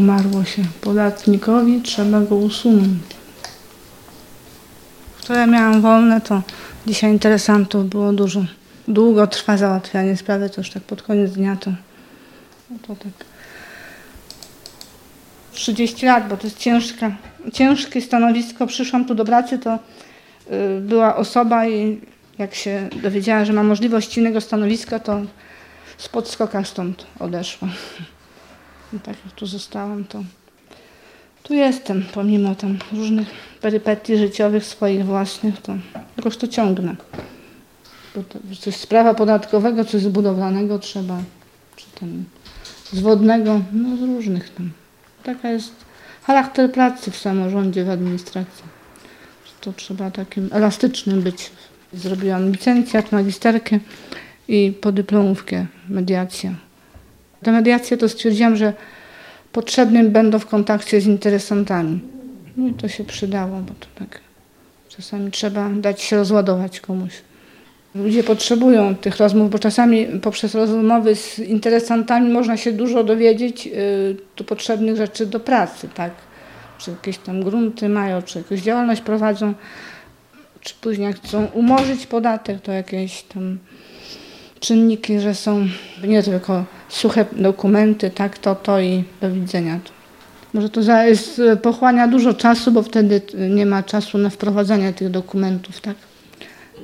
umarło się podatnikowi, trzeba go usunąć. Wczoraj miałam wolne, to dzisiaj interesantów było dużo. Długo trwa załatwianie sprawy, to już tak pod koniec dnia to, no to tak 30 lat, bo to jest ciężka, ciężkie stanowisko. Przyszłam tu do pracy, to y, była osoba i jak się dowiedziała, że ma możliwość innego stanowiska, to z podskoka stąd odeszła. I tak jak tu zostałam, to tu jestem, pomimo tam różnych perypetii życiowych swoich własnych, to po prostu ciągnę. Bo to, coś z prawa podatkowego, coś z budowlanego trzeba, czy tam z wodnego, no z różnych tam. Taka jest charakter pracy w samorządzie, w administracji. To trzeba takim elastycznym być. Zrobiłam licencjat, magisterkę i podyplomówkę mediacja. Te mediacje to stwierdziłam, że potrzebnym będą w kontakcie z interesantami. No i to się przydało, bo to tak czasami trzeba dać się rozładować komuś. Ludzie potrzebują tych rozmów, bo czasami poprzez rozmowy z interesantami można się dużo dowiedzieć y, do potrzebnych rzeczy do pracy, tak? Czy jakieś tam grunty mają, czy jakąś działalność prowadzą, czy później jak chcą umorzyć podatek, to jakieś tam czynniki, że są nie tylko suche dokumenty, tak, to, to i do widzenia. Może to jest, pochłania dużo czasu, bo wtedy nie ma czasu na wprowadzanie tych dokumentów, tak?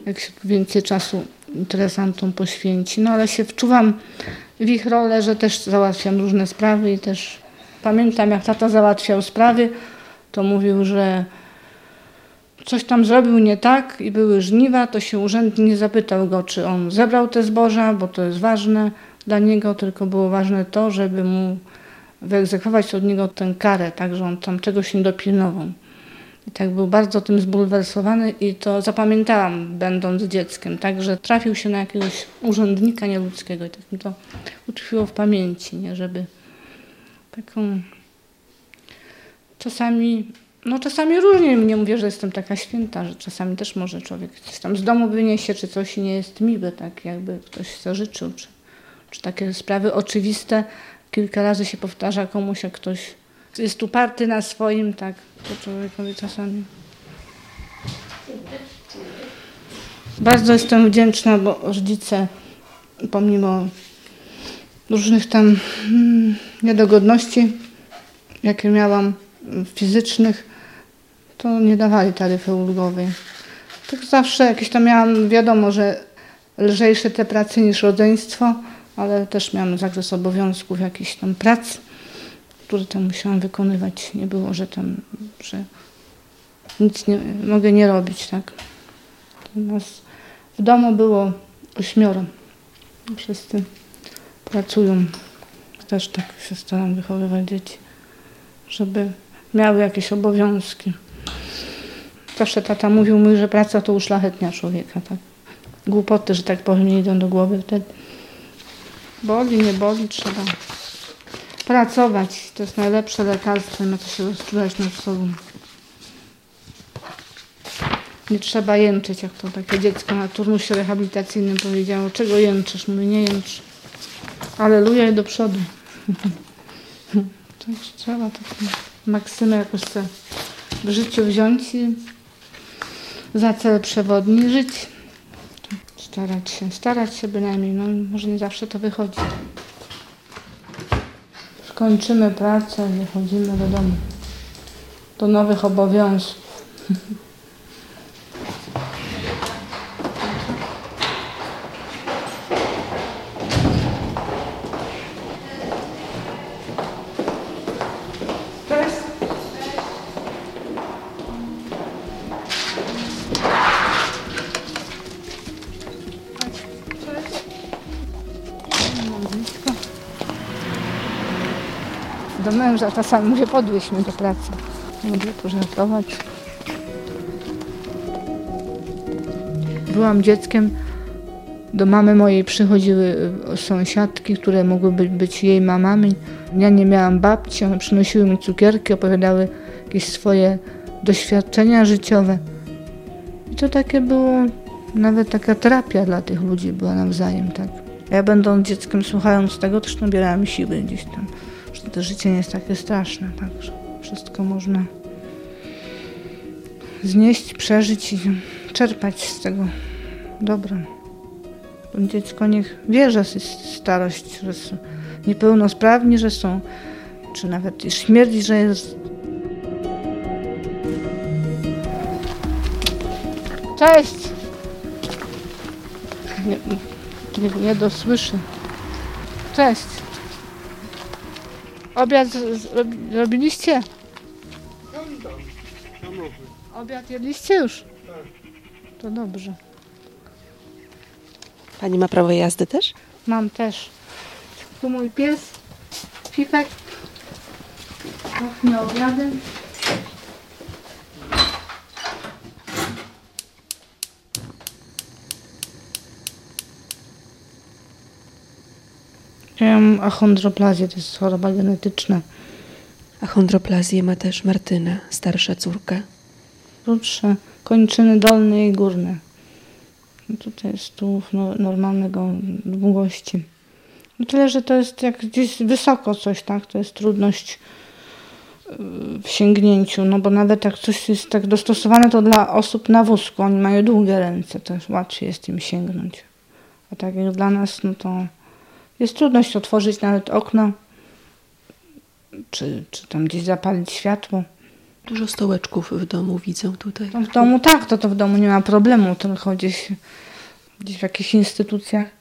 Jak się więcej czasu interesantom poświęci. No ale się wczuwam w ich rolę, że też załatwiam różne sprawy i też pamiętam, jak tata załatwiał sprawy, to mówił, że coś tam zrobił nie tak i były żniwa, to się urzędnik nie zapytał go, czy on zebrał te zboża, bo to jest ważne dla niego, tylko było ważne to, żeby mu wyegzekwować od niego tę karę, tak, że on tam czegoś nie dopilnował. I tak był bardzo tym zbulwersowany i to zapamiętałam, będąc dzieckiem, tak, że trafił się na jakiegoś urzędnika nieludzkiego i tak mi to utkwiło w pamięci, nie, żeby taką czasami no czasami różnie nie mówię, że jestem taka święta, że czasami też może człowiek coś tam z domu wyniesie, czy coś nie jest miłe, tak jakby ktoś zażyczył, czy, czy takie sprawy oczywiste. Kilka razy się powtarza komuś, jak ktoś jest uparty na swoim, tak, to człowiekowi czasami. Bardzo jestem wdzięczna, bo rodzice pomimo różnych tam hmm, niedogodności, jakie miałam fizycznych, to nie dawali taryfy ulgowej. Tak zawsze jakieś tam miałam, wiadomo, że lżejsze te prace niż rodzeństwo, ale też miałam zakres obowiązków jakichś tam prac, które tam musiałam wykonywać. Nie było, że tam, że nic nie, mogę nie robić, tak. U nas w domu było ośmioro. Wszyscy pracują. Też tak się staram wychowywać dzieci, żeby miały jakieś obowiązki. Zawsze tata mówił mi, że praca to uszlachetnia człowieka. Tak? Głupoty, że tak powiem, nie idą do głowy wtedy. Boli, nie boli, trzeba pracować. To jest najlepsze lekarstwo, na to się rozczulać nad sobą. Nie trzeba jęczyć, jak to takie dziecko na turnusie rehabilitacyjnym powiedziało. Czego jęczysz? Mówi, nie jęcz. Aleluja i do przodu. Tak trzeba taką maksymę jakoś w życiu wziąć i za cel przewodni żyć. Starać się, starać się bynajmniej, no może nie zawsze to wychodzi. Skończymy pracę, wychodzimy do domu, do nowych obowiązków. męża. Czasami mówię, podłyśmy do pracy. Mogę pożartować. Byłam dzieckiem. Do mamy mojej przychodziły e, sąsiadki, które mogły być jej mamami. Ja nie miałam babci, one przynosiły mi cukierki, opowiadały jakieś swoje doświadczenia życiowe. I to takie było, nawet taka terapia dla tych ludzi była nawzajem, tak. Ja będąc dzieckiem, słuchając tego, też nabierałam siły gdzieś tam to życie nie jest takie straszne, także wszystko można znieść, przeżyć i czerpać z tego dobra. Dziecko niech wie, że jest starość, że są niepełnosprawni, że są, czy nawet i śmierć, że jest. Cześć! Nie, nie, nie dosłyszę. Cześć! Obiad robiliście? Obiad jedliście już? To dobrze. Pani ma prawo jazdy też? Mam też. Tu mój pies, Fifek. Pachnie obiadem. Ja mam achondroplazję, to jest choroba genetyczna. A chondroplazję ma też Martyna, starsza córka. Krótsze kończyny dolne i górne. No Tutaj jest tu no, normalnego długości. No tyle, że to jest jak gdzieś wysoko coś, tak? To jest trudność yy, w sięgnięciu, no bo nawet jak coś jest tak dostosowane, to dla osób na wózku, oni mają długie ręce, to jest łatwiej jest im sięgnąć. A tak jak dla nas, no to jest trudność otworzyć nawet okno, czy, czy tam gdzieś zapalić światło. Dużo stołeczków w domu widzę tutaj. No w domu tak, to, to w domu nie ma problemu, tylko gdzieś, gdzieś w jakichś instytucjach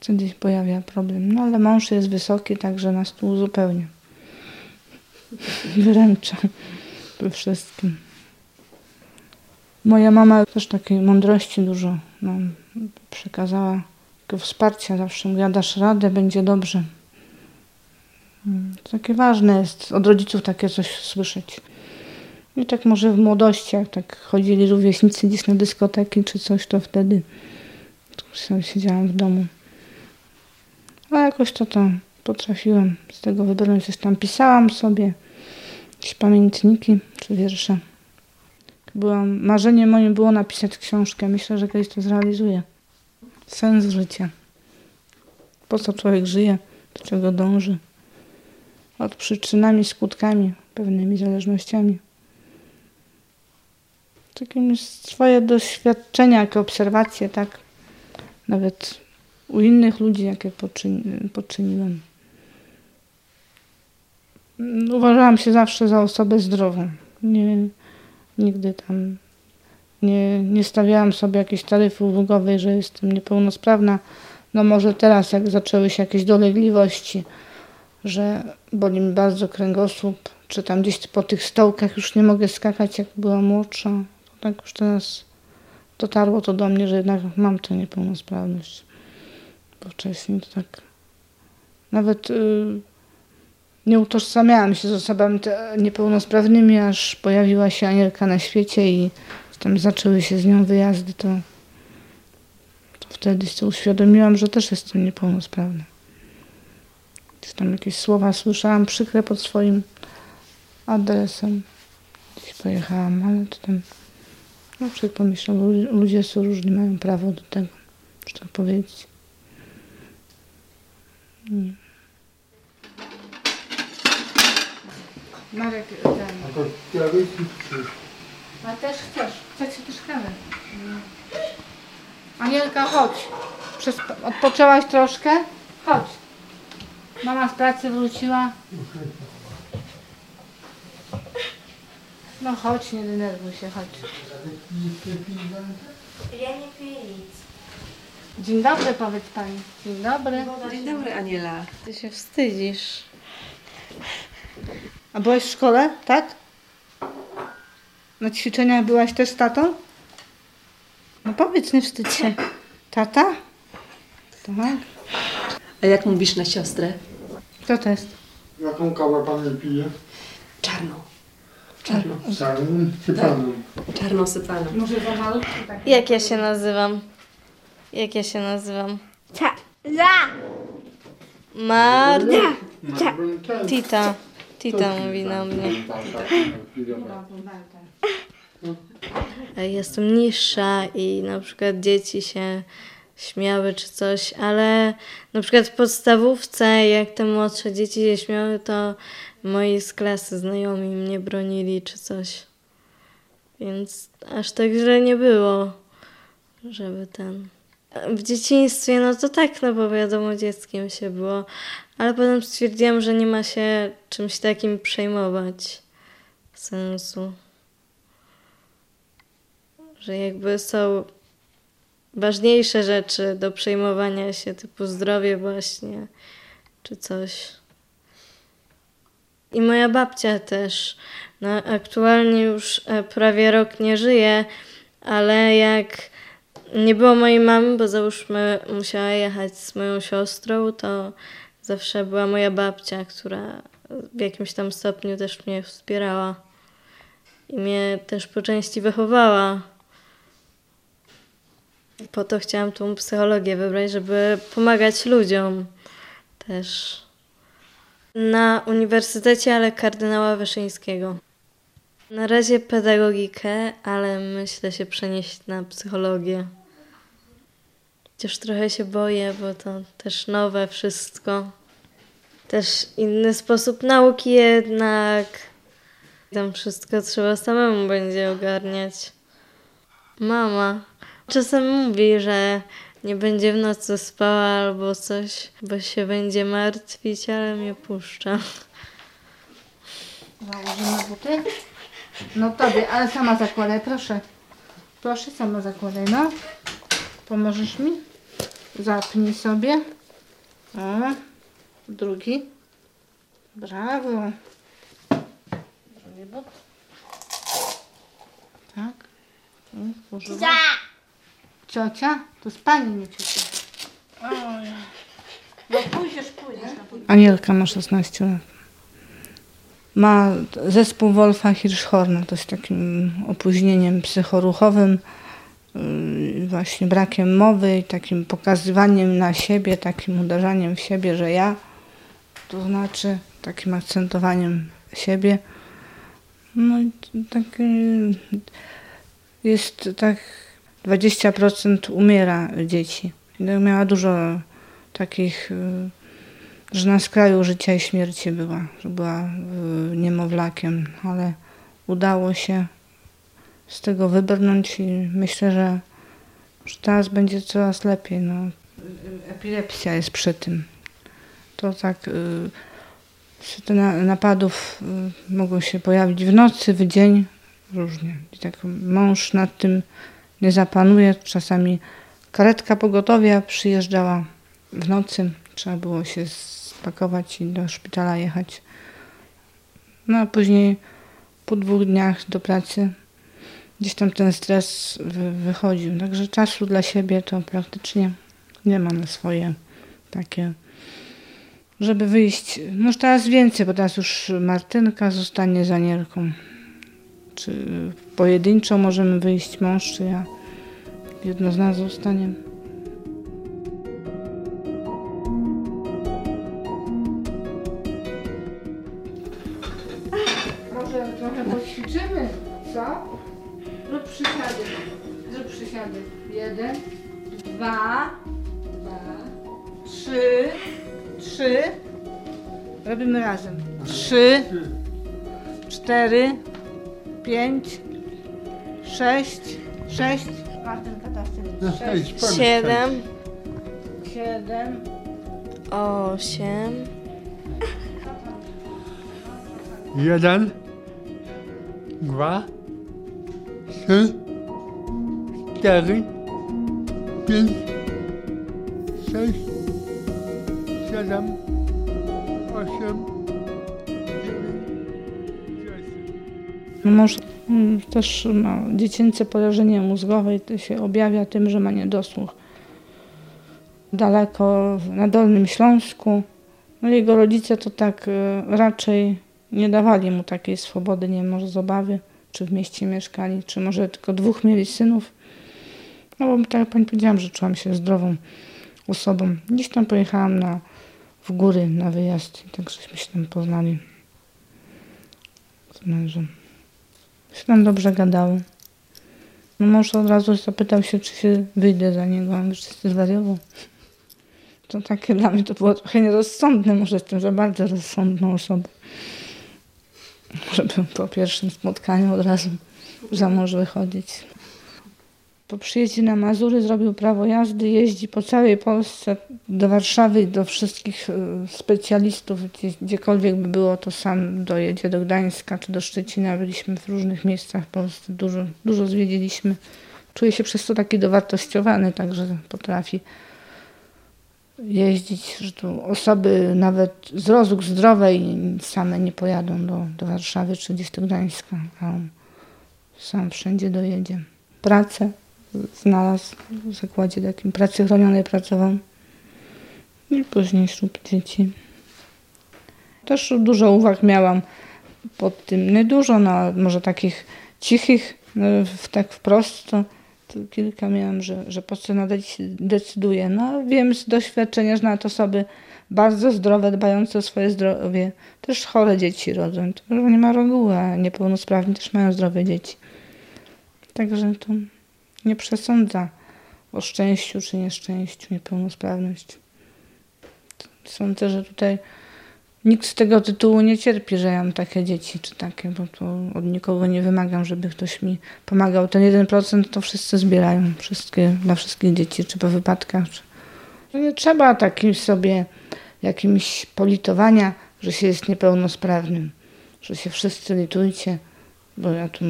się pojawia problem. No ale mąż jest wysoki, także nas tu uzupełnia. Wyręcza we wszystkim. Moja mama też takiej mądrości dużo nam przekazała. Takiego wsparcia zawsze mówiła, dasz radę, będzie dobrze. Mm, To takie ważne jest od rodziców takie coś słyszeć. I tak może w młodości, jak tak chodzili rówieśnicy gdzieś na dyskoteki czy coś, to wtedy sobie siedziałam w domu. A jakoś to tam potrafiłam z tego wybrnąć. Coś tam pisałam sobie, jakieś pamiętniki czy wiersze. Byłam, marzeniem moim było napisać książkę. Myślę, że kiedyś to zrealizuję. Sens życia. Po co człowiek żyje, do czego dąży. Od przyczynami, skutkami, pewnymi zależnościami takim swoje doświadczenia, jakie obserwacje, tak? Nawet u innych ludzi, jakie poczyni, poczyniłem. Uważałam się zawsze za osobę zdrową. Nie, nigdy tam nie, nie stawiałam sobie jakiejś taryfy ulgowej, że jestem niepełnosprawna. No może teraz, jak zaczęły się jakieś dolegliwości, że boli mi bardzo kręgosłup, czy tam gdzieś po tych stołkach już nie mogę skakać, jak była młodsza. To tak już teraz dotarło to do mnie, że jednak mam tę niepełnosprawność. Bo wcześniej to tak nawet y, nie utożsamiałam się z osobami niepełnosprawnymi, aż pojawiła się Anielka na świecie i tam zaczęły się z nią wyjazdy, to, to wtedy sobie uświadomiłam, że też jestem niepełnosprawna. Gdzieś tam jakieś słowa słyszałam przykre pod swoim adresem. Gdzieś pojechałam, ale to tam... No człowiek pomyślał, lu- ludzie są różni, mają prawo do tego, że tak powiedzieć. Mm. Marek, ten... A też chcesz, chcecie też kawę. Anielka, chodź. Przez, odpoczęłaś troszkę? Chodź. Mama z pracy wróciła. No chodź, nie denerwuj się, chodź. Ja nie piję nic. Dzień dobry, powiedz pani. Dzień dobry. Dzień dobry, Aniela. Ty się wstydzisz. A byłaś w szkole, tak? Na ćwiczeniach byłaś też tatą? No powiedz, nie wstydź się. Tata? Tak. A jak mówisz na siostrę? Kto to jest? Jaką kawę pan pije? Czarną. Czarną. Czarnym czy panem? Czarną sypaną. Może za? Jak ja się nazywam? Jak ja się nazywam? La, Marta. Marta. Tita. Tita mówi na mnie. Jestem niższa i na przykład dzieci się śmiały czy coś, ale na przykład w podstawówce, jak te młodsze dzieci się śmiały, to moi z klasy znajomi mnie bronili czy coś. Więc aż tak źle nie było, żeby ten. W dzieciństwie, no to tak, no bo wiadomo, dzieckiem się było, ale potem stwierdziłam, że nie ma się czymś takim przejmować sensu. Że jakby są ważniejsze rzeczy do przejmowania się, typu zdrowie właśnie, czy coś. I moja babcia też. No, aktualnie już e, prawie rok nie żyje, ale jak nie było mojej mamy, bo załóżmy musiała jechać z moją siostrą, to zawsze była moja babcia, która w jakimś tam stopniu też mnie wspierała i mnie też po części wychowała. Po to chciałam tą psychologię wybrać, żeby pomagać ludziom też. Na uniwersytecie, ale kardynała Wyszyńskiego. Na razie pedagogikę, ale myślę się przenieść na psychologię. Chociaż trochę się boję, bo to też nowe wszystko. Też inny sposób nauki jednak. Tam wszystko trzeba samemu będzie ogarniać. Mama czasem mówi, że nie będzie w nocy spała albo coś, bo się będzie martwić, ale mnie puszcza. Założymy buty. No tobie, ale sama zakładaj, proszę. Proszę, sama zakładaj, no. Pomożesz mi? Zapnij sobie. O, drugi. Brawo. Drugi. Tak. Ciocia? To jest pani, nie ciocia. Oj. No pójdziesz, pójdziesz. Anielka ma 16 lat. Ma zespół Wolfa Hirschhorna, to jest takim opóźnieniem psychoruchowym, yy, właśnie brakiem mowy i takim pokazywaniem na siebie, takim uderzaniem w siebie, że ja, to znaczy takim akcentowaniem siebie. No tak yy, jest tak 20% umiera dzieci. No, Miała dużo takich yy, że na skraju życia i śmierci była, że była y, niemowlakiem, ale udało się z tego wybrnąć i myślę, że, że teraz będzie coraz lepiej. No. Epilepsja jest przy tym. To tak, y, te na- napadów y, mogą się pojawić w nocy, w dzień, różnie. I tak mąż nad tym nie zapanuje. Czasami karetka pogotowia przyjeżdżała w nocy. Trzeba było się spakować i do szpitala jechać. No a później po dwóch dniach do pracy gdzieś tam ten stres wy, wychodził. Także czasu dla siebie to praktycznie nie ma na swoje takie, żeby wyjść. No już teraz więcej, bo teraz już Martynka zostanie za Nierką. Czy pojedynczo możemy wyjść mąż, czy ja. Jedno z nas zostanie. Robimy razem. Trzy, cztery, pięć, sześć, sześć. No, Sześć, Siedem, siedem, osiem, Jeden, dwa, trzy, cztery, pięć, sześć, siedem, osiem, dziewięć, dziesięć. No mąż też ma dziecięce porażenie mózgowe i to się objawia tym, że ma niedosłuch. Daleko na Dolnym Śląsku. No jego rodzice to tak e, raczej nie dawali mu takiej swobody, nie wiem, może z obawy, czy w mieście mieszkali, czy może tylko dwóch mieli synów. No bo tak jak pani powiedziałam, że czułam się zdrową osobą. Gdzieś tam pojechałam na, w góry na wyjazd i tak żeśmy się tam poznali z mężem się nam dobrze gadało. No mąż od razu zapytał się, czy się wyjdę za niego, a czy jesteś zwariował. To takie dla mnie to było trochę nierozsądne, może jestem za bardzo rozsądną osobą. Żeby po pierwszym spotkaniu od razu za mąż wychodzić. Po przyjeździe na Mazury zrobił prawo jazdy, jeździ po całej Polsce, do Warszawy do wszystkich e, specjalistów, gdzie, gdziekolwiek by było, to sam dojedzie do Gdańska czy do Szczecina. Byliśmy w różnych miejscach w Polsce, dużo, dużo zwiedziliśmy. Czuje się przez to taki dowartościowany, także potrafi jeździć, że tu osoby nawet z rozłóg zdrowej same nie pojadą do, do Warszawy czy gdzieś do Gdańska, a on sam wszędzie dojedzie. Pracę znalazł w zakładzie takim pracy chronionej pracował i później ślub dzieci. Też dużo uwag miałam pod tym, nie dużo, no może takich cichych, no, tak wprost to tu kilka miałam, że, że po co nadać decyduje. No wiem z doświadczenia, że nawet osoby bardzo zdrowe, dbające o swoje zdrowie, też chore dzieci rodzą. To nie ma reguły, a niepełnosprawni też mają zdrowe dzieci. Także to nie przesądza o szczęściu czy nieszczęściu, niepełnosprawność. Sądzę, że tutaj nikt z tego tytułu nie cierpi, że ja mam takie dzieci czy takie, bo to od nikogo nie wymagam, żeby ktoś mi pomagał. Ten 1% to wszyscy zbierają, wszystkie, dla wszystkich dzieci, czy po wypadkach. Czy... Nie trzeba takim sobie jakimś politowania, że się jest niepełnosprawnym, że się wszyscy litujcie, bo ja tu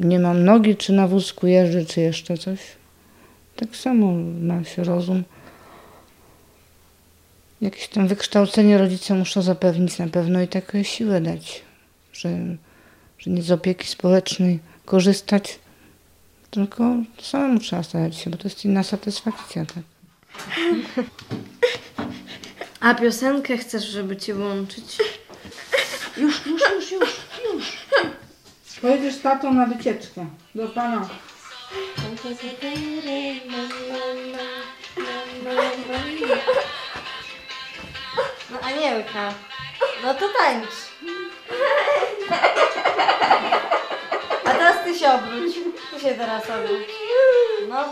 nie mam nogi, czy na wózku jeżdżę, czy jeszcze coś. Tak samo ma się rozum. Jakieś tam wykształcenie rodzice muszą zapewnić na pewno i taką siłę dać, że, że nie z opieki społecznej korzystać, tylko samemu trzeba starać się, bo to jest inna satysfakcja. Tak. A piosenkę chcesz, żeby ci włączyć? Już, już, już, już, już. Pojedziesz z tatą na wycieczkę do pana. No Anielka, no to tańcz. A teraz ty się obróć. Ty się teraz obróć. No.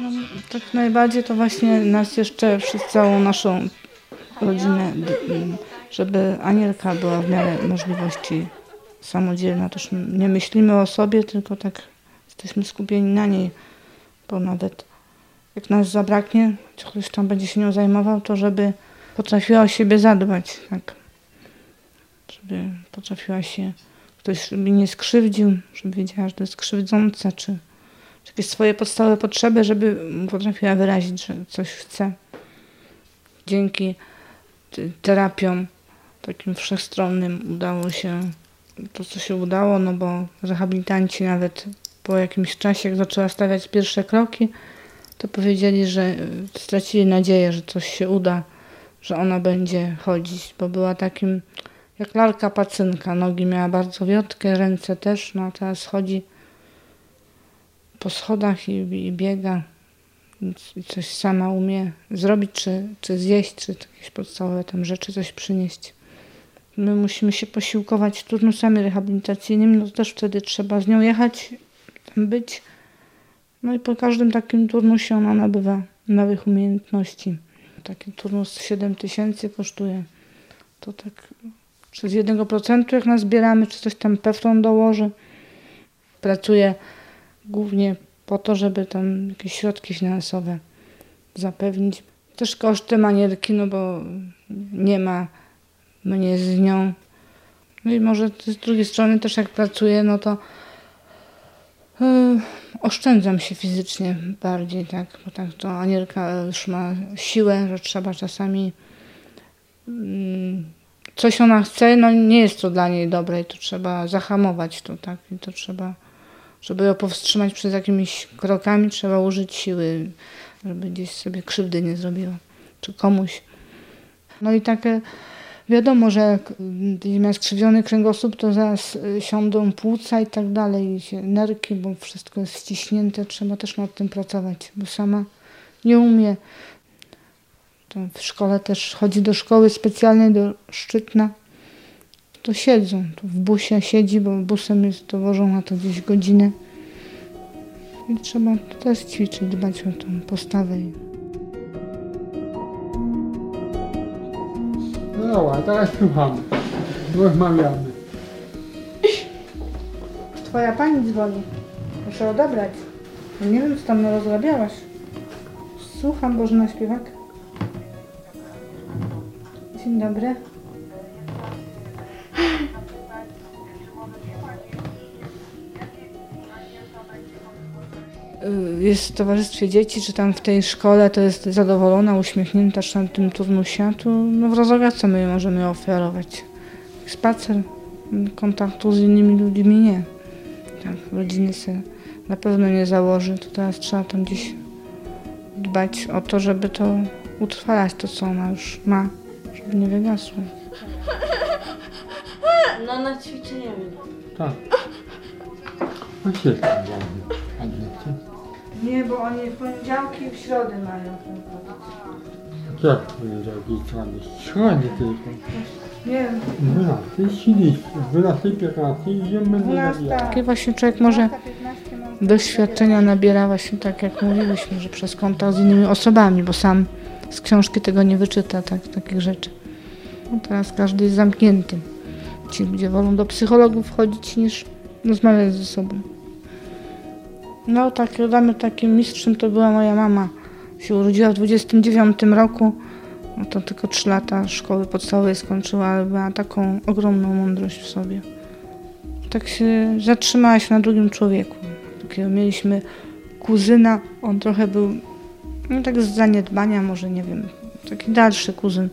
No, tak najbardziej to właśnie nas jeszcze, przez całą naszą rodzinę, żeby Anielka była w miarę możliwości samodzielna. Też nie myślimy o sobie, tylko tak jesteśmy skupieni na niej, bo nawet jak nas zabraknie, czy ktoś tam będzie się nią zajmował, to żeby potrafiła o siebie zadbać, tak. Żeby potrafiła się, ktoś żeby nie skrzywdził, żeby wiedziała, że to jest krzywdzące, czy, czy jakieś swoje podstawowe potrzeby, żeby potrafiła wyrazić, że coś chce. Dzięki terapiom takim wszechstronnym udało się to, co się udało, no bo rehabilitanci nawet po jakimś czasie, jak zaczęła stawiać pierwsze kroki, to powiedzieli, że stracili nadzieję, że coś się uda, że ona będzie chodzić, bo była takim jak lalka pacynka. Nogi miała bardzo wiotkie, ręce też, no a teraz chodzi po schodach i, i biega i coś sama umie zrobić, czy, czy zjeść, czy jakieś podstawowe tam rzeczy, coś przynieść. My musimy się posiłkować turnusami rehabilitacyjnymi, no to też wtedy trzeba z nią jechać, tam być. No i po każdym takim turnusie ona nabywa nowych umiejętności. Taki turnus 7 tysięcy kosztuje. To tak czy z 1% jak nas zbieramy, czy coś tam Pefron dołoży. Pracuje głównie po to, żeby tam jakieś środki finansowe zapewnić. Też koszty manierki, no bo nie ma mnie z nią. No i może z drugiej strony też jak pracuję, no to yy, oszczędzam się fizycznie bardziej, tak, bo tak to Anielka już ma siłę, że trzeba czasami yy, coś ona chce, no nie jest to dla niej dobre i to trzeba zahamować to, tak, i to trzeba, żeby ją powstrzymać przed jakimiś krokami, trzeba użyć siły, żeby gdzieś sobie krzywdy nie zrobiła, czy komuś. No i takie Wiadomo, że jak ma skrzywiony kręgosłup, to zaraz y, siądą płuca i tak dalej, nerki, bo wszystko jest ściśnięte. Trzeba też nad tym pracować, bo sama nie umie. To w szkole też chodzi do szkoły specjalnej, do Szczytna. To siedzą, to w busie siedzi, bo busem jest dowożą na to gdzieś godzinę. I trzeba też ćwiczyć, dbać o tą postawę. Dobra, teraz słuchamy. Rozmawiamy. Twoja pani dzwoni. Muszę odebrać. No Nie wiem, co tam rozrabiałaś. Słucham Bożena Śpiewak. Dzień dobry. Jest w towarzystwie dzieci, czy tam w tej szkole, to jest zadowolona, uśmiechnięta, czy tam w tym turnusie, tu no w Rozoga co my możemy oferować? Spacer, kontaktu z innymi ludźmi nie. Tak, rodziny sobie na pewno nie założy, to teraz trzeba tam gdzieś dbać o to, żeby to utrwalać, to co ona już ma, żeby nie wygasło. No na ćwiczenie. Tak. No się Nie, bo oni w poniedziałki i w środę mają Jak poniedziałki strony? Środnie tylko. Nie wiem, 12, 30, 12, 15 idziemy na Takie właśnie człowiek może doświadczenia nabiera właśnie tak jak mówiliśmy, że przez kontakt z innymi osobami, bo sam z książki tego nie wyczyta, tak, takich rzeczy. No teraz każdy jest zamknięty. Ci ludzie wolą do psychologów chodzić niż rozmawiać ze sobą. No tak, damy takim mistrzem to była moja mama. Się urodziła w 29 roku. No to tylko 3 lata szkoły podstawowej skończyła, ale była taką ogromną mądrość w sobie tak się zatrzymała się na drugim człowieku. Mieliśmy kuzyna, on trochę był, no tak z zaniedbania może, nie wiem, taki dalszy kuzyn.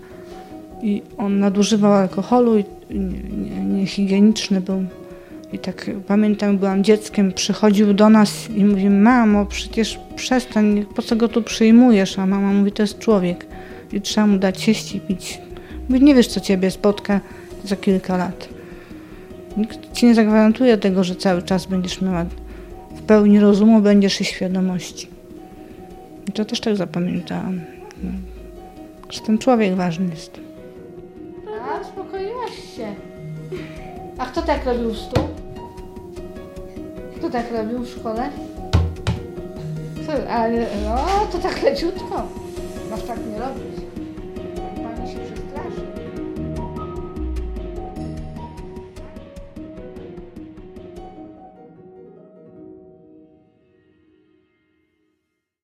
I on nadużywał alkoholu i i nie- nie- niehigieniczny był. I tak pamiętam, byłam dzieckiem, przychodził do nas i mówi, mamo, przecież przestań, po co go tu przyjmujesz? A mama mówi, to jest człowiek i trzeba mu dać jeść i pić. Mówi, nie wiesz, co ciebie spotka za kilka lat. Nikt ci nie zagwarantuje tego, że cały czas będziesz miała w pełni rozumu, będziesz i świadomości. I to też tak zapamiętałam. Że ten człowiek ważny jest. A, uspokoiłaś się. A kto tak robił stół? Kto tak robił w szkole? Ale, no, to tak leciutko. Masz tak nie robić.